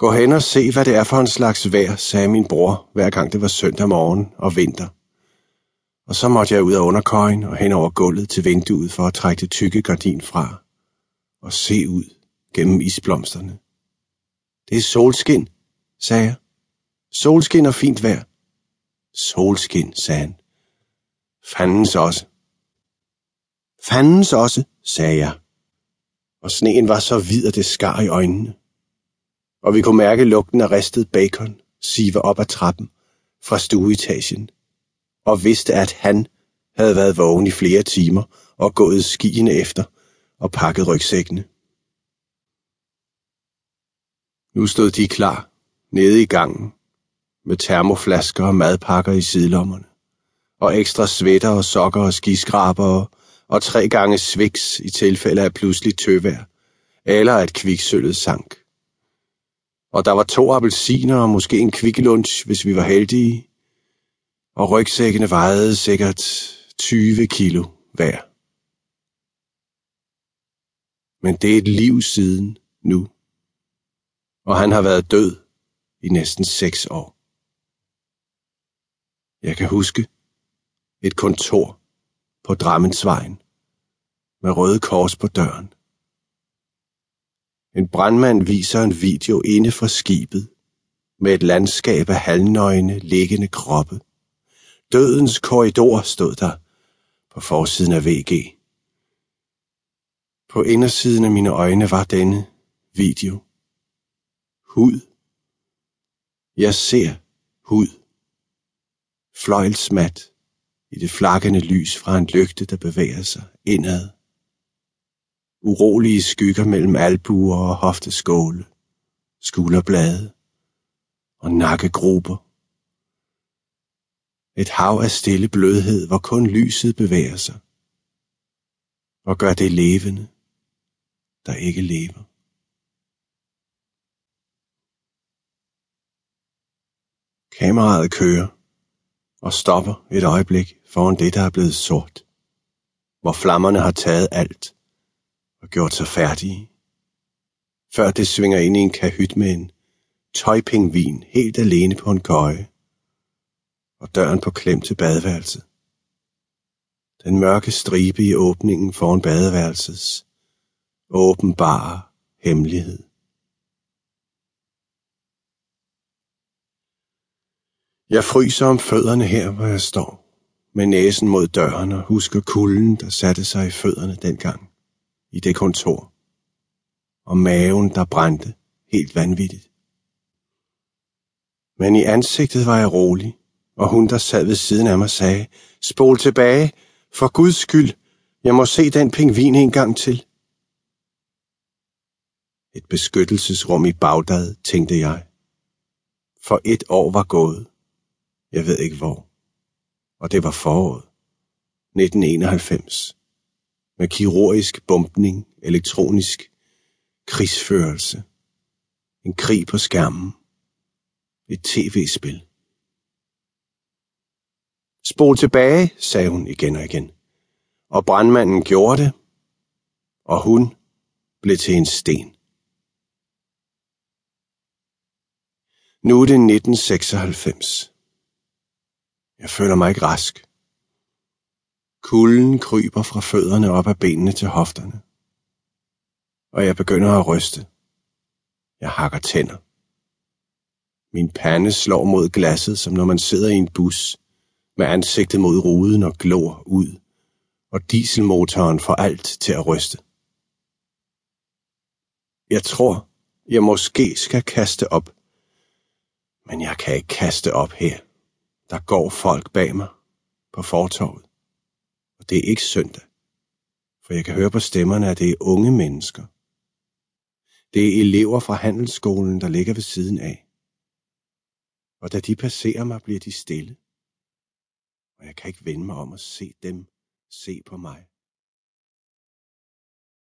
Gå hen og se, hvad det er for en slags vejr, sagde min bror, hver gang det var søndag morgen og vinter. Og så måtte jeg ud af underkøjen og hen over gulvet til vinduet for at trække det tykke gardin fra og se ud gennem isblomsterne. Det er solskin, sagde jeg. Solskin og fint vejr. Solskin, sagde han. Fandens også. Fandens også, sagde jeg. Og sneen var så hvid, at det skar i øjnene. Og vi kunne mærke lugten af ristet bacon sive op ad trappen fra stueetagen. Og vidste, at han havde været vågen i flere timer og gået skiene efter og pakket rygsækkene. Nu stod de klar, nede i gangen, med termoflasker og madpakker i sidelommerne, og ekstra svætter og sokker og skiskraber og tre gange sviks i tilfælde af pludselig tøvær, eller at kviksølvet sank. Og der var to appelsiner og måske en kvikkelunch, hvis vi var heldige, og rygsækkene vejede sikkert 20 kilo hver. Men det er et liv siden nu, og han har været død i næsten seks år. Jeg kan huske et kontor på Drammensvejen med røde kors på døren. En brandmand viser en video inde fra skibet med et landskab af halvnøgne liggende kroppe. Dødens korridor stod der på forsiden af VG. På indersiden af mine øjne var denne video. Hud. Jeg ser hud. Fløjlsmat i det flakkende lys fra en lygte, der bevæger sig indad. Urolige skygger mellem albuer og hofteskåle, skulderblade og nakkegrupper. Et hav af stille blødhed, hvor kun lyset bevæger sig og gør det levende, der ikke lever. Kameraet kører og stopper et øjeblik foran det, der er blevet sort, hvor flammerne har taget alt og gjort sig færdige, før det svinger ind i en kahyt med en tøjpingvin helt alene på en køje og døren på klem til badeværelset. Den mørke stribe i åbningen foran badeværelsets åbenbare hemmelighed. Jeg fryser om fødderne her, hvor jeg står, med næsen mod døren og husker kulden, der satte sig i fødderne dengang, i det kontor, og maven, der brændte helt vanvittigt. Men i ansigtet var jeg rolig, og hun, der sad ved siden af mig, sagde, spol tilbage, for Guds skyld, jeg må se den pingvin en gang til. Et beskyttelsesrum i Bagdad, tænkte jeg. For et år var gået. Jeg ved ikke hvor. Og det var foråret. 1991. Med kirurgisk bumpning, elektronisk krigsførelse. En krig på skærmen. Et tv-spil. Spol tilbage, sagde hun igen og igen. Og brandmanden gjorde det, og hun blev til en sten. Nu er det 1996. Jeg føler mig ikke rask. Kulden kryber fra fødderne op ad benene til hofterne. Og jeg begynder at ryste. Jeg hakker tænder. Min pande slår mod glasset, som når man sidder i en bus, med ansigtet mod ruden og glor ud, og dieselmotoren får alt til at ryste. Jeg tror, jeg måske skal kaste op, men jeg kan ikke kaste op her. Der går folk bag mig på fortorvet. Og det er ikke søndag, for jeg kan høre på stemmerne, at det er unge mennesker. Det er elever fra handelsskolen, der ligger ved siden af. Og da de passerer mig, bliver de stille. Og jeg kan ikke vende mig om at se dem se på mig.